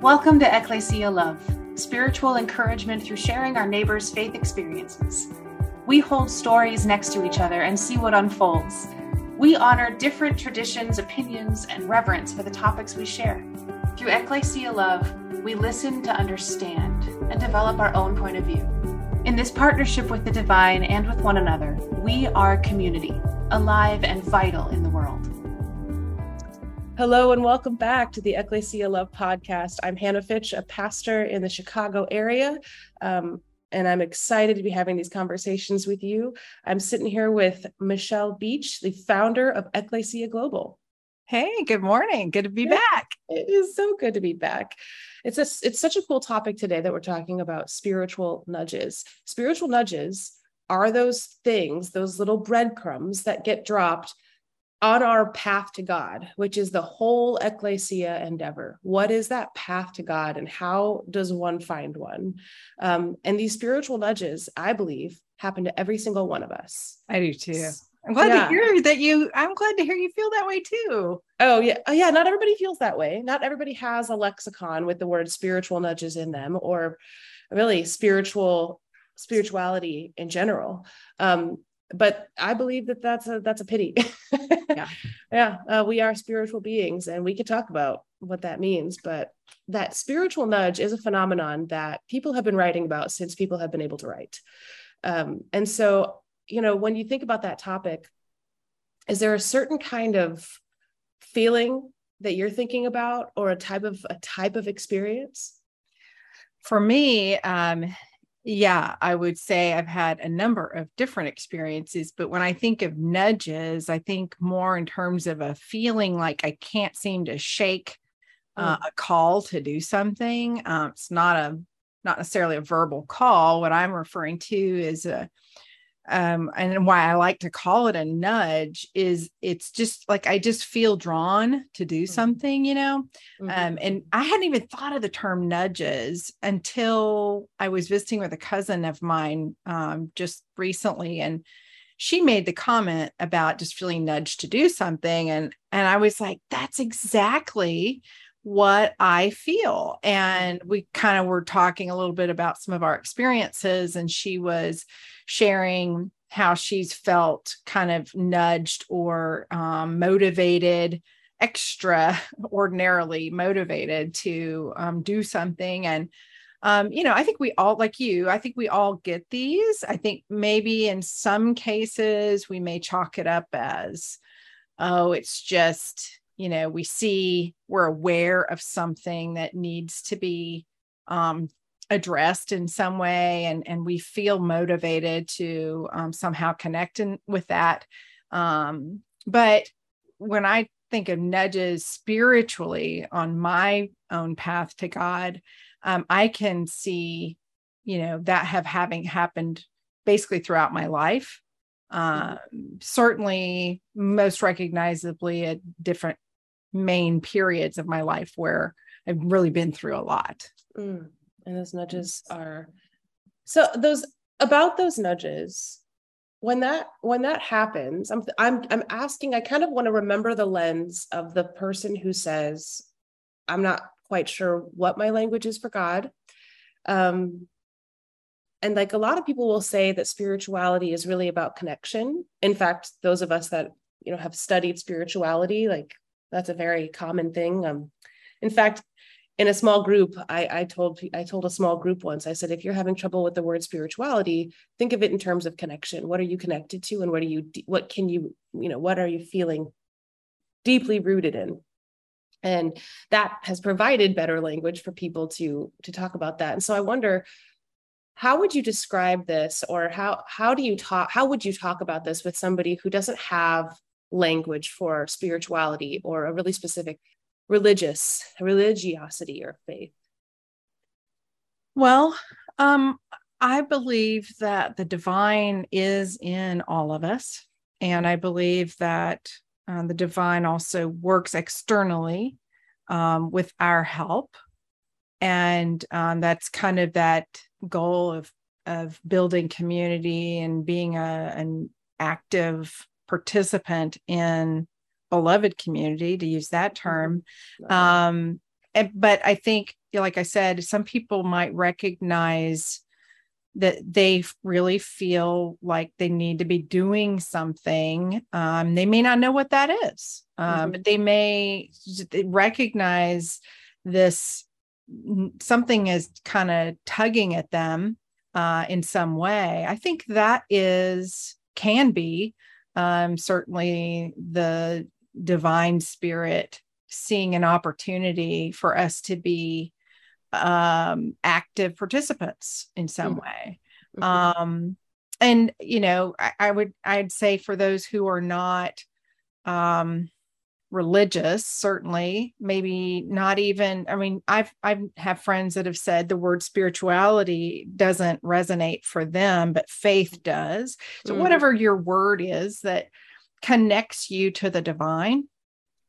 Welcome to Ecclesia Love, spiritual encouragement through sharing our neighbors' faith experiences. We hold stories next to each other and see what unfolds. We honor different traditions, opinions, and reverence for the topics we share. Through Ecclesia Love, we listen to understand and develop our own point of view. In this partnership with the divine and with one another, we are community, alive and vital in the world. Hello and welcome back to the Ecclesia Love podcast. I'm Hanna Fitch, a pastor in the Chicago area. Um, and I'm excited to be having these conversations with you. I'm sitting here with Michelle Beach, the founder of Ecclesia Global. Hey, good morning. Good to be back. It is so good to be back. It's a it's such a cool topic today that we're talking about spiritual nudges. Spiritual nudges are those things, those little breadcrumbs that get dropped on our path to God, which is the whole ecclesia endeavor. What is that path to God and how does one find one? Um, and these spiritual nudges, I believe, happen to every single one of us. I do too. I'm glad yeah. to hear that you, I'm glad to hear you feel that way too. Oh, yeah. Oh, yeah. Not everybody feels that way. Not everybody has a lexicon with the word spiritual nudges in them or really spiritual spirituality in general. Um, but I believe that that's a that's a pity. yeah, yeah. Uh, we are spiritual beings, and we could talk about what that means. But that spiritual nudge is a phenomenon that people have been writing about since people have been able to write. Um, and so, you know, when you think about that topic, is there a certain kind of feeling that you're thinking about, or a type of a type of experience? For me, um, yeah, I would say I've had a number of different experiences, but when I think of nudges, I think more in terms of a feeling like I can't seem to shake uh, mm. a call to do something. Um, it's not a not necessarily a verbal call. What I'm referring to is a um, and why I like to call it a nudge is it's just like I just feel drawn to do mm-hmm. something, you know. Mm-hmm. Um, and I hadn't even thought of the term nudges until I was visiting with a cousin of mine um, just recently, and she made the comment about just feeling nudged to do something, and and I was like, that's exactly what I feel. And we kind of were talking a little bit about some of our experiences, and she was sharing how she's felt kind of nudged or um, motivated extra ordinarily motivated to um, do something and um, you know i think we all like you i think we all get these i think maybe in some cases we may chalk it up as oh it's just you know we see we're aware of something that needs to be um, addressed in some way and and we feel motivated to um, somehow connect in, with that um, but when i think of nudges spiritually on my own path to god um, i can see you know that have having happened basically throughout my life mm-hmm. um, certainly most recognizably at different main periods of my life where i've really been through a lot. Mm and those nudges are so those about those nudges when that when that happens i'm i'm i'm asking i kind of want to remember the lens of the person who says i'm not quite sure what my language is for god. Um and like a lot of people will say that spirituality is really about connection. In fact those of us that you know have studied spirituality like that's a very common thing. Um in fact in a small group I, I told i told a small group once i said if you're having trouble with the word spirituality think of it in terms of connection. What are you connected to and what are you what can you you know what are you feeling deeply rooted in? And that has provided better language for people to to talk about that. And so i wonder how would you describe this or how how do you talk how would you talk about this with somebody who doesn't have language for spirituality or a really specific religious religiosity or faith? Well, um, I believe that the divine is in all of us. And I believe that uh, the divine also works externally um, with our help. And um, that's kind of that goal of, of building community and being a, an active participant in beloved community to use that mm-hmm. term um, and but I think, like I said, some people might recognize that they really feel like they need to be doing something. Um, they may not know what that is, um, mm-hmm. but they may recognize this something is kind of tugging at them uh, in some way. I think that is can be um, certainly the divine spirit seeing an opportunity for us to be um, active participants in some mm-hmm. way. Mm-hmm. Um, and you know, I, I, would I'd say for those who are not um, religious, certainly, maybe not even. I mean, I've I've have friends that have said the word spirituality doesn't resonate for them, but faith does. So mm-hmm. whatever your word is that connects you to the divine.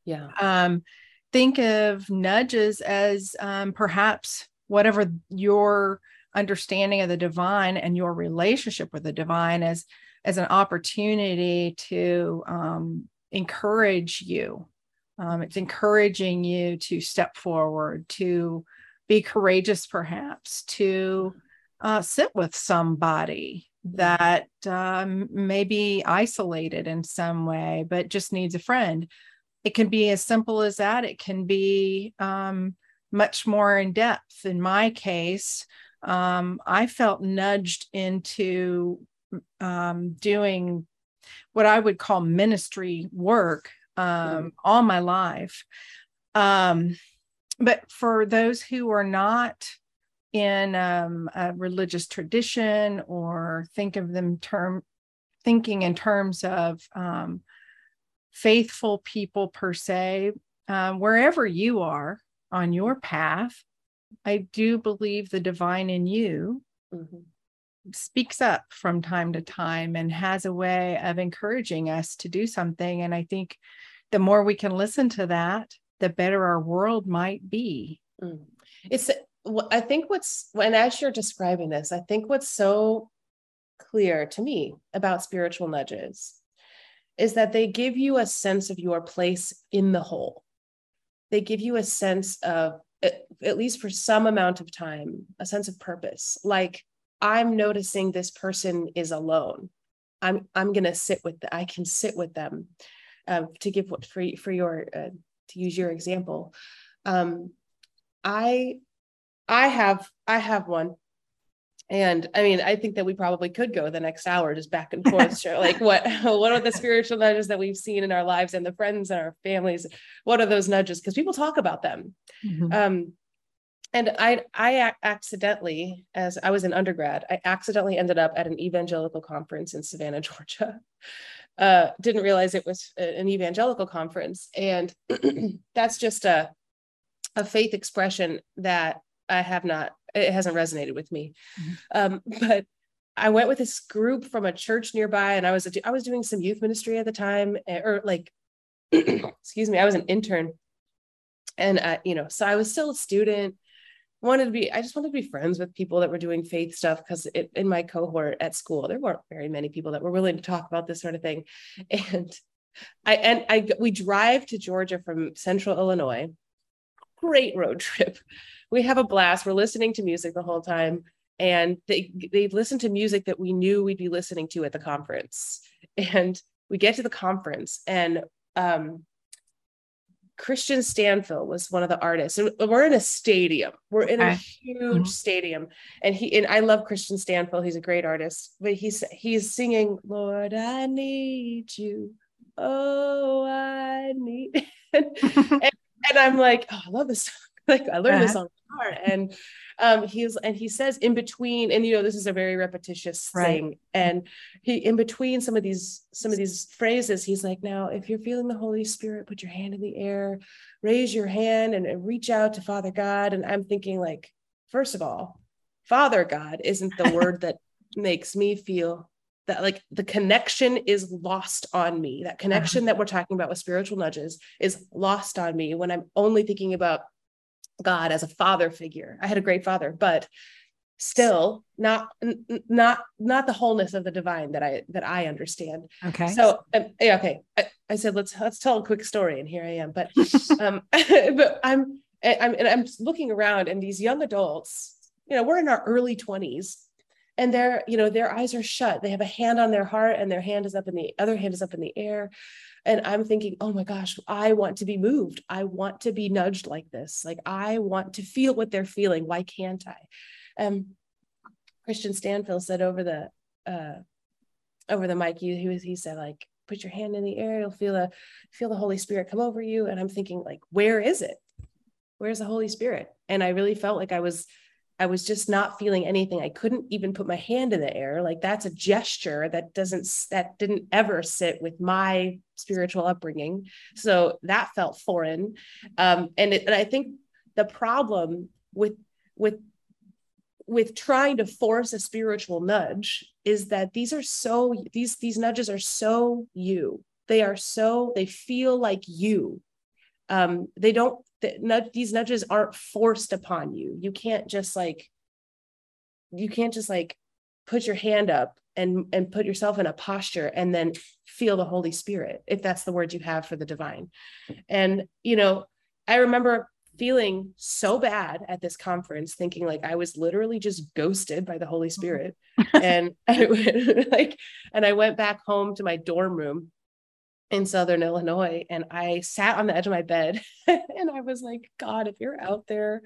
Yeah. Um, think of nudges as um, perhaps whatever your understanding of the divine and your relationship with the divine as as an opportunity to um, encourage you um, it's encouraging you to step forward to be courageous perhaps to uh, sit with somebody that um, may be isolated in some way but just needs a friend it can be as simple as that. It can be um, much more in depth. In my case, um, I felt nudged into um, doing what I would call ministry work mm-hmm. all my life. Um, but for those who are not in um, a religious tradition or think of them term thinking in terms of um, faithful people per se, um, wherever you are on your path, I do believe the divine in you mm-hmm. speaks up from time to time and has a way of encouraging us to do something. And I think the more we can listen to that, the better our world might be. Mm. It's, I think what's, when as you're describing this, I think what's so clear to me about spiritual nudges is that they give you a sense of your place in the whole. They give you a sense of, at least for some amount of time, a sense of purpose. Like I'm noticing this person is alone. I'm I'm gonna sit with. The, I can sit with them. Uh, to give what for for your uh, to use your example, um, I I have I have one and I mean, I think that we probably could go the next hour just back and forth, share like what what are the spiritual nudges that we've seen in our lives and the friends and our families? What are those nudges? Because people talk about them. Mm-hmm. Um, and I I accidentally, as I was an undergrad, I accidentally ended up at an evangelical conference in Savannah, Georgia. Uh, didn't realize it was an evangelical conference, and that's just a a faith expression that I have not it hasn't resonated with me. Mm-hmm. Um, but I went with this group from a church nearby, and I was I was doing some youth ministry at the time, eh, or like, excuse me, I was an intern, and uh, you know, so I was still a student. Wanted to be, I just wanted to be friends with people that were doing faith stuff because in my cohort at school, there weren't very many people that were willing to talk about this sort of thing, and I and I we drive to Georgia from Central Illinois. Great road trip we have a blast. We're listening to music the whole time. And they they listen to music that we knew we'd be listening to at the conference. And we get to the conference and um, Kristian Stanfill was one of the artists. And we're in a stadium. We're in a huge mm-hmm. stadium. And he and I love Kristian Stanfill. He's a great artist. But he's he's singing, Lord, I need you. Oh, I need and, and, and I'm like, oh, I love this song. like I learned uh-huh. this on guitar. And um, he's and he says in between, and you know, this is a very repetitious right. thing. And he in between some of these some of these phrases, he's like, now if you're feeling the Holy Spirit, put your hand in the air, raise your hand and, and reach out to Father God. And I'm thinking, like, first of all, Father God isn't the word that makes me feel that like the connection is lost on me that connection uh-huh. that we're talking about with spiritual nudges is lost on me when i'm only thinking about God as a father figure. I had a great father, but still not not not the wholeness of the divine that I that I understand. Okay. So um, yeah, okay. I, I, said let's let's tell a quick story, and here I am. But um, but I'm I'm, and I'm looking around and these young adults, you know, we're in our early 20s and their, you know, their eyes are shut. They have a hand on their heart and their hand is up in the other hand is up in the air. And I'm thinking, oh my gosh, I want to be moved. I want to be nudged like this. Like I want to feel what they're feeling. Why can't I? Um, Kristian Stanfill said over the uh, over the mic, he, he, he said like, put your hand in the air, you'll feel a feel the Holy Spirit come over you. And I'm thinking like, where is it? Where's the Holy Spirit? And I really felt like I was I was just not feeling anything. I couldn't even put my hand in the air. Like that's a gesture that doesn't that didn't ever sit with my spiritual upbringing. So that felt foreign. Um, and it, and I think the problem with with with trying to force a spiritual nudge is that these are so these these nudges are so you. They are so they feel like you. Um, they don't that these nudges aren't forced upon you. You can't just like, you can't just like put your hand up and and put yourself in a posture and then feel the Holy Spirit, if that's the word you have for the divine. And you know, I remember feeling so bad at this conference, thinking like I was literally just ghosted by the Holy Spirit. and I went like, and I went back home to my dorm room in Southern Illinois. And I sat on the edge of my bed and I was like, God, if you're out there,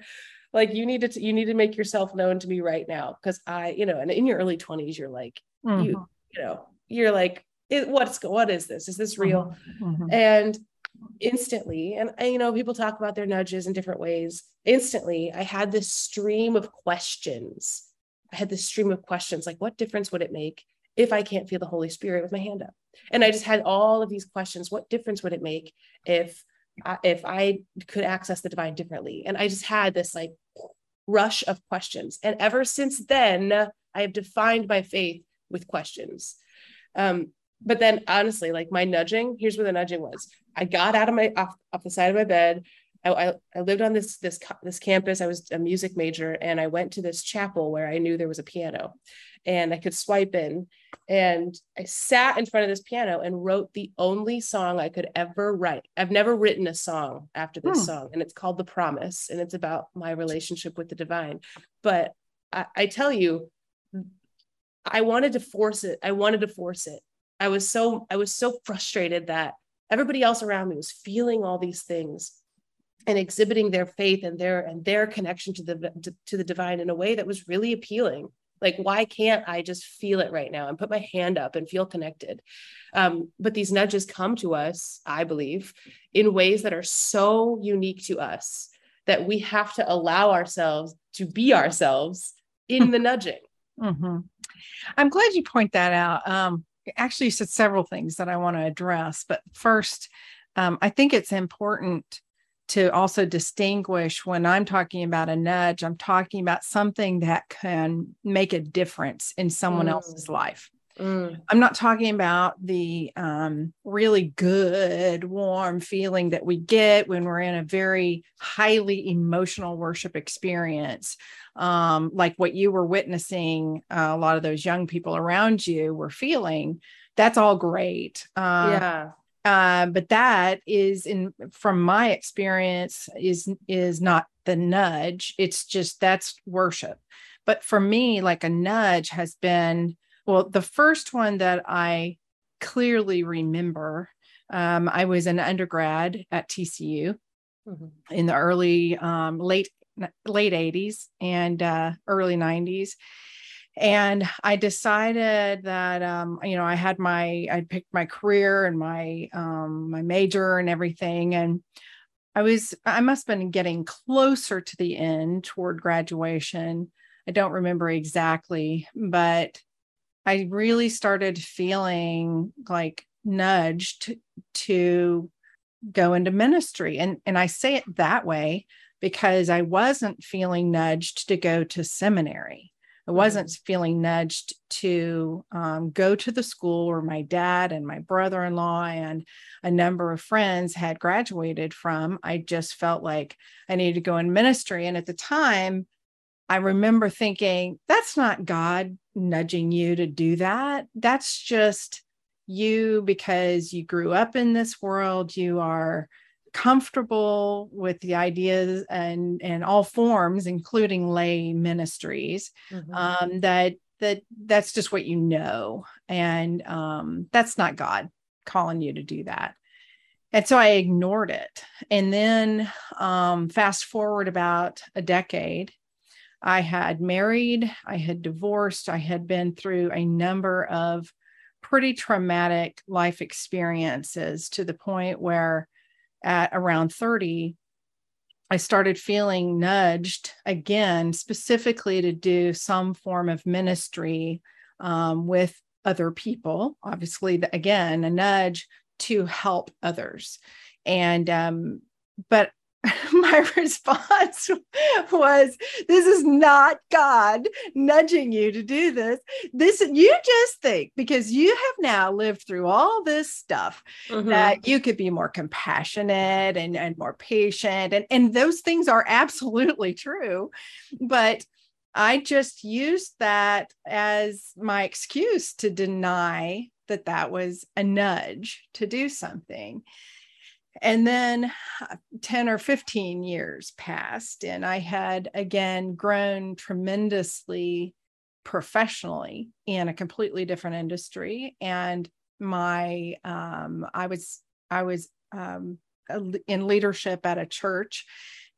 like you need to, you need to make yourself known to me right now. Cause I, you know, and in your early 20s, you're like, mm-hmm. you, you know, you're like, what's, what is this? Is this real? Mm-hmm. mm-hmm. And instantly, and you know, people talk about their nudges in different ways. Instantly, I had this stream of questions. I had this stream of questions like, what difference would it make if I can't feel the Holy Spirit with my hand up? And I just had all of these questions. What difference would it make if if I could access the divine differently? And I just had this like rush of questions. And ever since then, I have defined my faith with questions. Um, but then honestly, like my nudging, here's where the nudging was. I got out of my off, off the side of my bed. I, I, I lived on this this this campus. I was a music major, and I went to this chapel where I knew there was a piano, and I could swipe in. And I sat in front of this piano and wrote the only song I could ever write. I've never written a song after this hmm. song, and it's called The Promise, and it's about my relationship with the divine. But I, I tell you, I wanted to force it. I wanted to force it. I was so I was so frustrated that everybody else around me was feeling all these things and exhibiting their faith and their and their connection to the to, to the divine in a way that was really appealing like, why can't I just feel it right now and put my hand up and feel connected? Um, but these nudges come to us, I believe, in ways that are so unique to us that we have to allow ourselves to be ourselves in the nudging. Mm-hmm. I'm glad you point that out. Um, actually, you said several things that I want to address, but first, um, I think it's important to also distinguish when I'm talking about a nudge, I'm talking about something that can make a difference in someone mm. else's life. Mm. I'm not talking about the um, really good, warm feeling that we get when we're in a very highly emotional worship experience, um, like what you were witnessing. Uh, a lot of those young people around you were feeling. That's all great. Uh, yeah uh, but that is in from my experience is is not the nudge. It's just that's worship. But for me like a nudge has been well the first one that i clearly remember um, i was an undergrad at tcu mm-hmm. in the early um, late late 80s and uh, early 90s and i decided that um, you know i had my i picked my career and my um, my major and everything. And i was i must have been getting closer to the end toward graduation. I don't remember exactly but i really started feeling like nudged to go into ministry. And and i say it that way because i wasn't feeling nudged to go to seminary I wasn't mm-hmm. feeling nudged to um, go to the school where my dad and my brother in law and a number of friends had graduated from. I just felt like I needed to go in ministry. And at the time, I remember thinking, that's not God nudging you to do that. That's just you because you grew up in this world. You are comfortable with the ideas and and all forms including lay ministries mm-hmm. um, that that that's just what you know. And um, that's not god calling you to do that. And so i ignored it. And then um, fast forward about a decade i had married i had divorced i had been through a number of pretty traumatic life experiences to the point where at around 30 I started feeling nudged again, specifically to do some form of ministry um, with other people. Obviously, again, a nudge to help others. And, um, but my response was this is not god nudging you to do this this you just think because you have now lived through all this stuff mm-hmm. that you could be more compassionate and, and more patient and, and those things are absolutely true but i just used that as my excuse to deny that that was a nudge to do something and then uh, 10 or 15 years passed, and I had again grown tremendously professionally in a completely different industry. And my, um, I was, I was um, in leadership at a church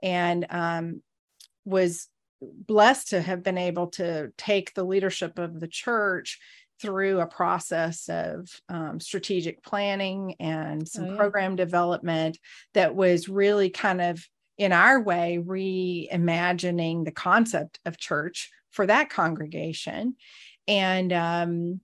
and um, was blessed to have been able to take the leadership of the church through a process of um, strategic planning and some oh, yeah. program development that was really kind of in our way reimagining the concept of church for that congregation and um,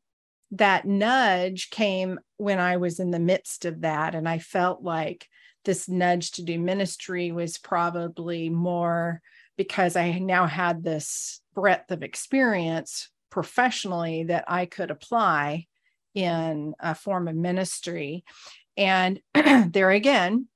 that nudge came when i was in the midst of that and i felt like this nudge to do ministry was probably more because i now had this breadth of experience professionally that I could apply in a form of ministry. And there again,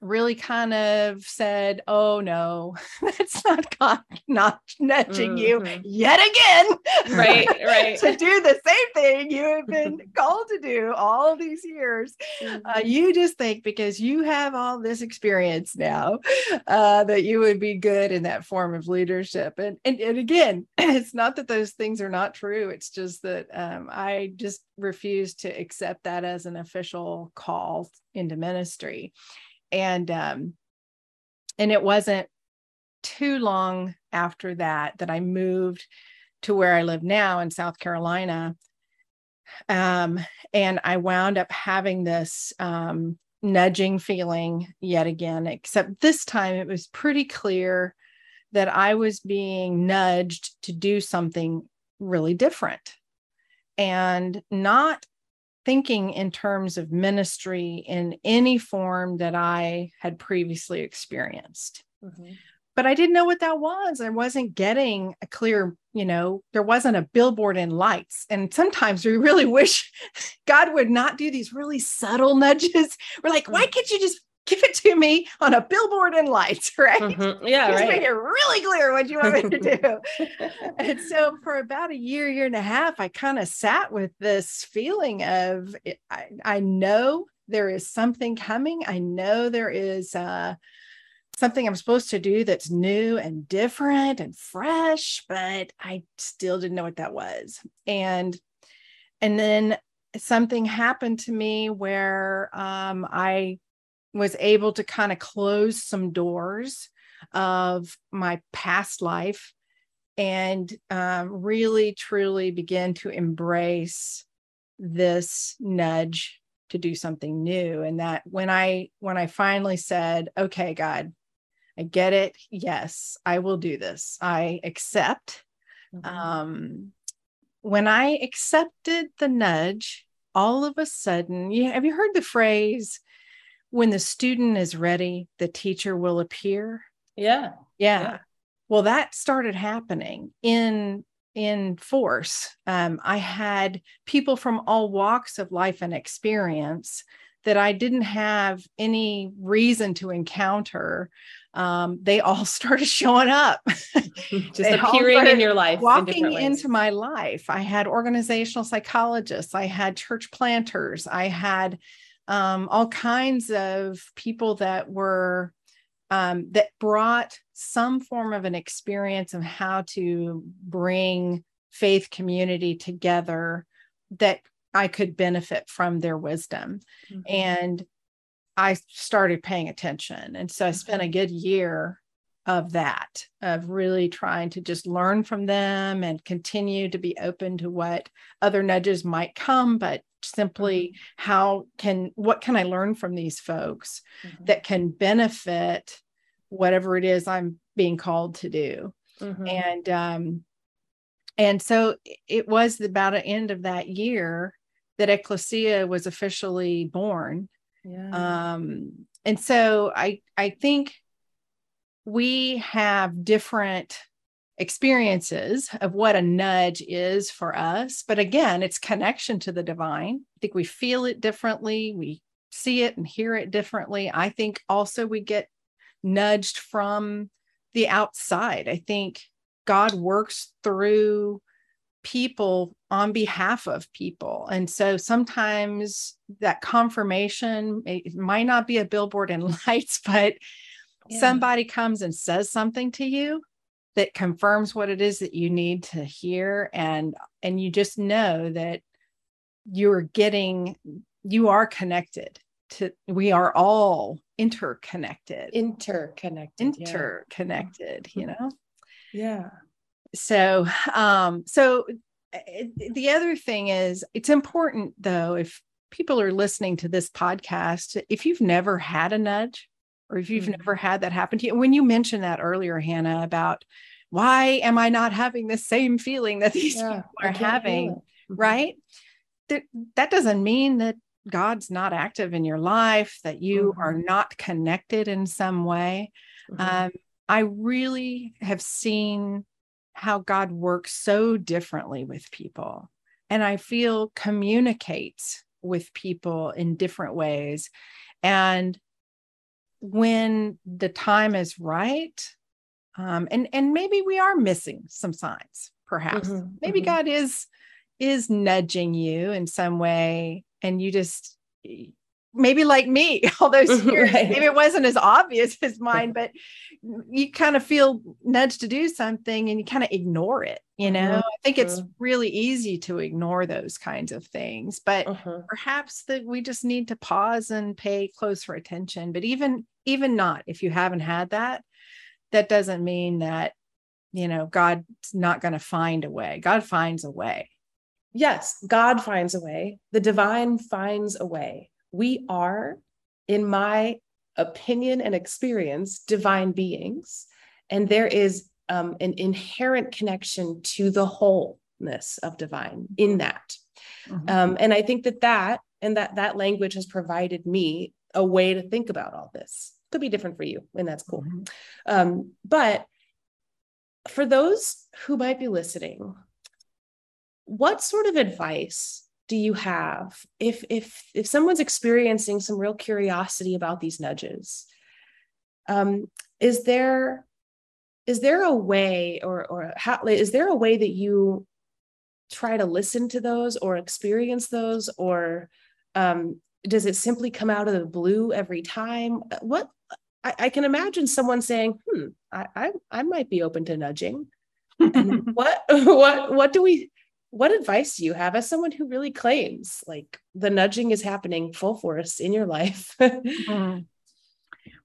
really kind of said, "Oh no, that's not God not nudging mm-hmm. you yet again." Right, right. to do the same thing you have been called to do all these years. Uh, mm-hmm. Uh, you just think because you have all this experience now uh, that you would be good in that form of leadership. And and, and again, it's not that those things are not true. It's just that um, I just refuse to accept that as an official call into ministry and um and it wasn't too long after that that I moved to where I live now in South Carolina. Um, and I wound up having this um, nudging feeling yet again, except this time it was pretty clear that I was being nudged to do something really different and not thinking in terms of ministry in any form that I had previously experienced. Mm-hmm. But I didn't know what that was. I wasn't getting a clear, you know, there wasn't a billboard in lights. And sometimes we really wish God would not do these really subtle nudges. We're like, why mm. can't you just give it to me on a billboard and lights, right? Mm-hmm. Yeah, Just right. Make it really clear what you want me to do. and so for about a year, year and a half, I kind of sat with this feeling of I, I know there is something coming. I know there is uh, something I'm supposed to do that's new and different and fresh, but I still didn't know what that was. And and then something happened to me where um, I was able to kind of close some doors of my past life and um, really truly begin to embrace this nudge to do something new. And that when i when i finally said okay god i get it. Yes i will do this. I accept. Mm-hmm. um, when i accepted the nudge all of a sudden you have you heard the phrase when the student is ready, the teacher will appear. Yeah. Yeah. yeah. Well, that started happening in in force. Um, I had people from all walks of life and experience that I didn't have any reason to encounter. Um, they all started showing up, just appearing in your life, walking in into my life. I had organizational psychologists, I had church planters, I had um, all kinds of people that were um, that brought some form of an experience of how to bring faith community together that I could benefit from their wisdom. Mm-hmm. And I started paying attention. And so I spent a good year of that, of really trying to just learn from them and continue to be open to what other nudges might come, but simply mm-hmm. how can, what can I learn from these folks mm-hmm. that can benefit whatever it is I'm being called to do. Mm-hmm. And, um, and so it was about the end of that year that Ecclesia was officially born. Yeah. Um, and so I I think we have different experiences of what a nudge is for us. But again, it's connection to the divine. I think we feel it differently. We see it and hear it differently. I think also we get nudged from the outside. I think God works through people on behalf of people. And so sometimes that confirmation it might not be a billboard and lights, but yeah. somebody comes and says something to you that confirms what it is that you need to hear. And and you just know that you're getting you are connected to we are all interconnected. Interconnected interconnected yeah. you know? Yeah. So um so eh, the other thing is it's important though if people are listening to this podcast if you've never had a nudge or if you've mm-hmm. never had that happen to you. When you mentioned that earlier, Hanna, about why am I not having the same feeling that these yeah, people are having, mm-hmm. right? That, that doesn't mean that God's not active in your life, that you mm-hmm. are not connected in some way. Mm-hmm. Um, I really have seen how God works so differently with people. And I feel communicates with people in different ways. And when the time is right um, and and maybe we are missing some signs perhaps mm-hmm, maybe mm-hmm. god is is nudging you in some way and you just maybe like me all those years. Right. maybe it wasn't as obvious as mine but you kind of feel nudged to do something and you kind of ignore it you know? Uh-huh. i think it's really easy to ignore those kinds of things but uh-huh. perhaps that we just need to pause and pay closer attention. But even even not if you haven't had that that doesn't mean that you know god's not going to find a way. God finds a way. Yes god finds a way. The divine finds a way we are in my opinion and experience divine beings and there is um, an inherent connection to the wholeness of divine in that mm-hmm. um, and i think that that and that that language has provided me a way to think about all this could be different for you and that's cool mm-hmm. um, but for those who might be listening what sort of advice do you have? If if if someone's experiencing some real curiosity about these nudges um, is there is there a way or or how is there a way that you try to listen to those or experience those? Or um, does it simply come out of the blue every time? What I, I can imagine someone saying hmm I, I i might be open to nudging. And what what what do we what advice do you have as someone who really claims like the nudging is happening full force in your life mm.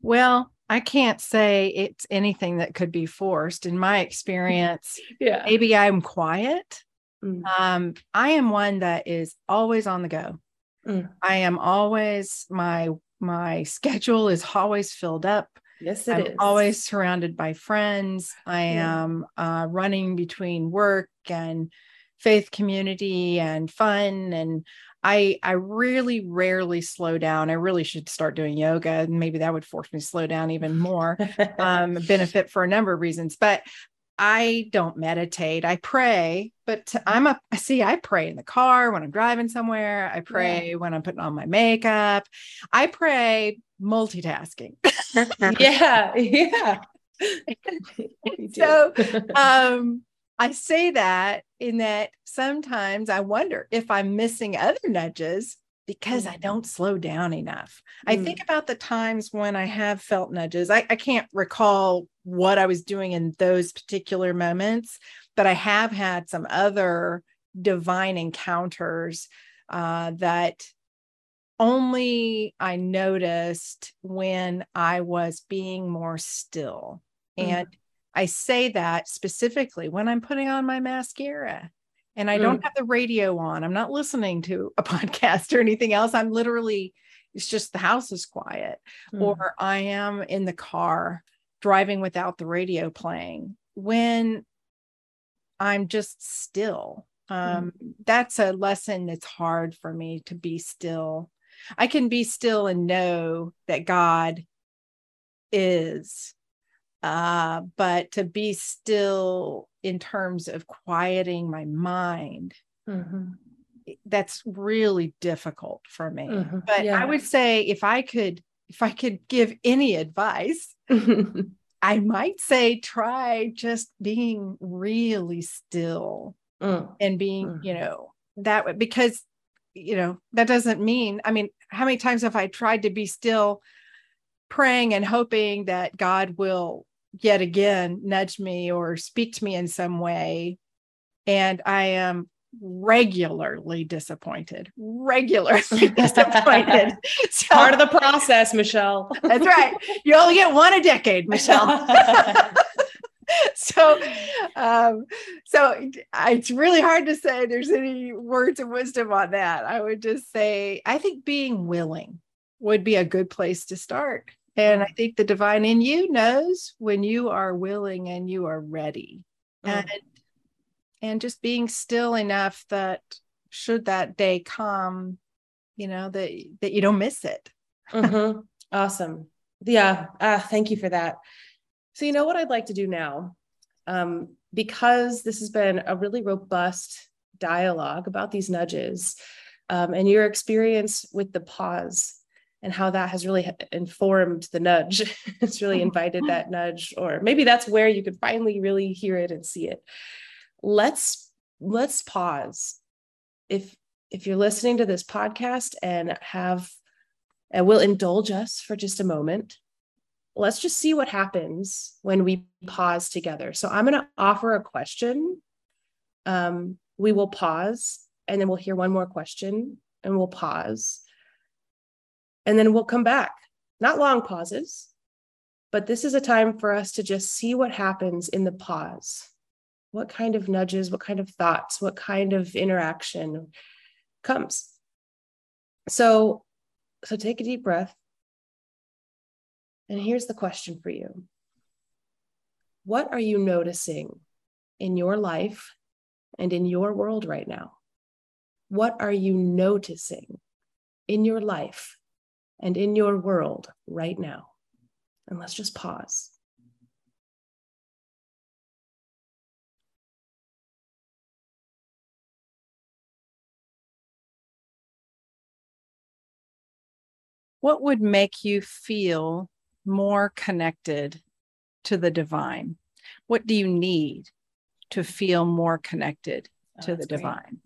well I can't say it's anything that could be forced. In my experience, yeah. maybe I'm quiet. Mm. Um, I am one that is always on the go. Mm. I am always my my schedule is always filled up. Yes, it I'm is. always surrounded by friends. I yeah. am uh, running between work and faith community and fun and I I really rarely slow down. I really should start doing yoga, and maybe that would force me to slow down even more. um, benefit for a number of reasons, but I don't meditate. I pray, but I'm a see. I pray in the car when I'm driving somewhere. I pray yeah. when I'm putting on my makeup. I pray multitasking. yeah, yeah. so, um, I say that in that sometimes I wonder if I'm missing other nudges because I don't slow down enough. Mm. I think about the times when I have felt nudges. I, I can't recall what I was doing in those particular moments, but I have had some other divine encounters uh, that only I noticed when I was being more still. Mm. And I say that specifically when I'm putting on my mascara and I don't mm. have the radio on. I'm not listening to a podcast or anything else. I'm literally, it's just the house is quiet, mm. or I am in the car driving without the radio playing. When I'm just still, um, mm. that's a lesson that's hard for me to be still. I can be still and know that God is uh, but to be still in terms of quieting my mind mm-hmm. that's really difficult for me mm-hmm. but yeah. i would say if i could if i could give any advice i might say try just being really still mm. and being mm. you know that way because you know that doesn't mean i mean how many times have i tried to be still praying and hoping that god will yet again nudge me or speak to me in some way. And I am regularly disappointed, regularly disappointed. so, Part of the process, Michelle. that's right. You only get one a decade, Michelle. so um so it's really hard to say there's any words of wisdom on that i would just say i think being willing would be a good place to start and I think the divine in you knows when you are willing and you are ready. Mm. And and just being still enough that should that day come, you know, that that you don't miss it. mm-hmm. Awesome. Yeah. Uh, thank you for that. So you know what I'd like to do now? Um, because this has been a really robust dialogue about these nudges um, and your experience with the pause and how that has really informed the nudge. it's really invited that nudge, or maybe that's where you could finally really hear it and see it. Let's let's pause. If if you're listening to this podcast and have and will indulge us for just a moment, let's just see what happens when we pause together. So I'm going to offer a question. Um, we will pause and then we'll hear one more question and we'll pause and then we'll come back. Not long pauses, but this is a time for us to just see what happens in the pause. What kind of nudges, what kind of thoughts, what kind of interaction comes. So, so take a deep breath. And here's the question for you What are you noticing in your life and in your world right now? What are you noticing in your life and in your world right now. And let's just pause. What would make you feel more connected to the divine? What do you need to feel more connected oh, to oh, the divine?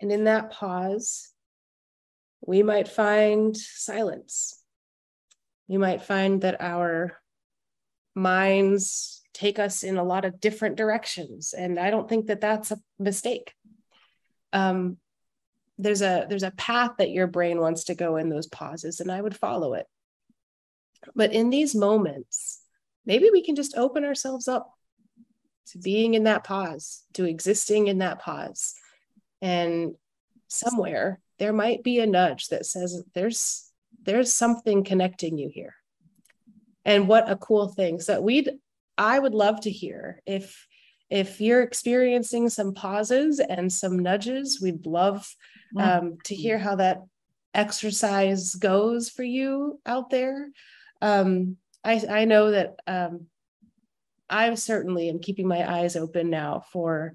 And in that pause, we might find silence. We might find that our minds take us in a lot of different directions. And I don't think that that's a mistake. Um, there's a there's a path that your brain wants to go in those pauses and i would follow it but in these moments maybe we can just open ourselves up to being in that pause to existing in that pause and somewhere there might be a nudge that says there's there's something connecting you here. And what a cool thing. So we'd i would love to hear if if you're experiencing some pauses and some nudges we'd love mm. um, to hear how that exercise goes for you out there. Um, I, I know that um, i certainly am keeping my eyes open now for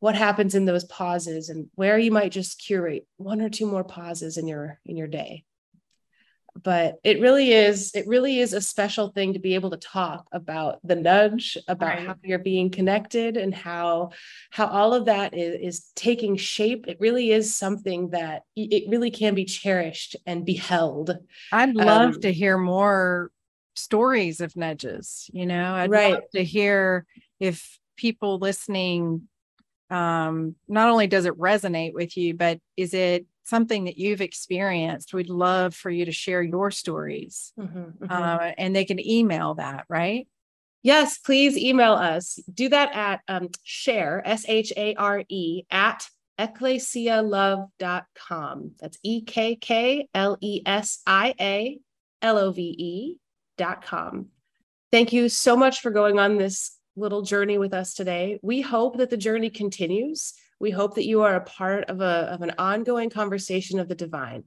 what happens in those pauses and where you might just curate one or two more pauses in your in your day but it really is it really is a special thing to be able to talk about the nudge about right. how you're being connected and how how all of that is, is taking shape it really is something that it really can be cherished and beheld i'd love um, to hear more stories of nudges you know i'd right. love to hear if people listening um not only does it resonate with you but is it something that you've experienced, we'd love for you to share your stories. Mm-hmm, mm-hmm. Uh, and they can email that, right? Yes, please email us. Do that at um, share, S H A R E, at ekklesialove.com. That's E K K L E S I A L O V E dot com. Thank you so much for going on this little journey with us today. We hope that the journey continues we hope that you are a part of, a, of an ongoing conversation of the divine.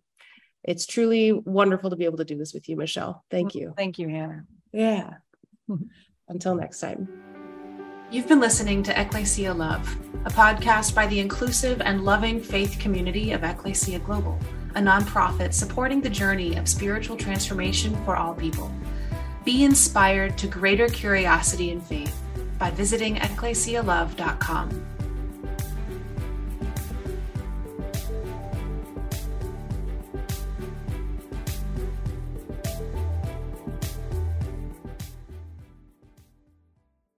It's truly wonderful to be able to do this with you, Michelle. Thank you. Thank you, Hanna. Yeah. Until next time. You've been listening to Ekklesia Love, a podcast by the inclusive and loving faith community of Ekklesia Global, a nonprofit supporting the journey of spiritual transformation for all people. Be inspired to greater curiosity and faith by visiting ekklesialove.com.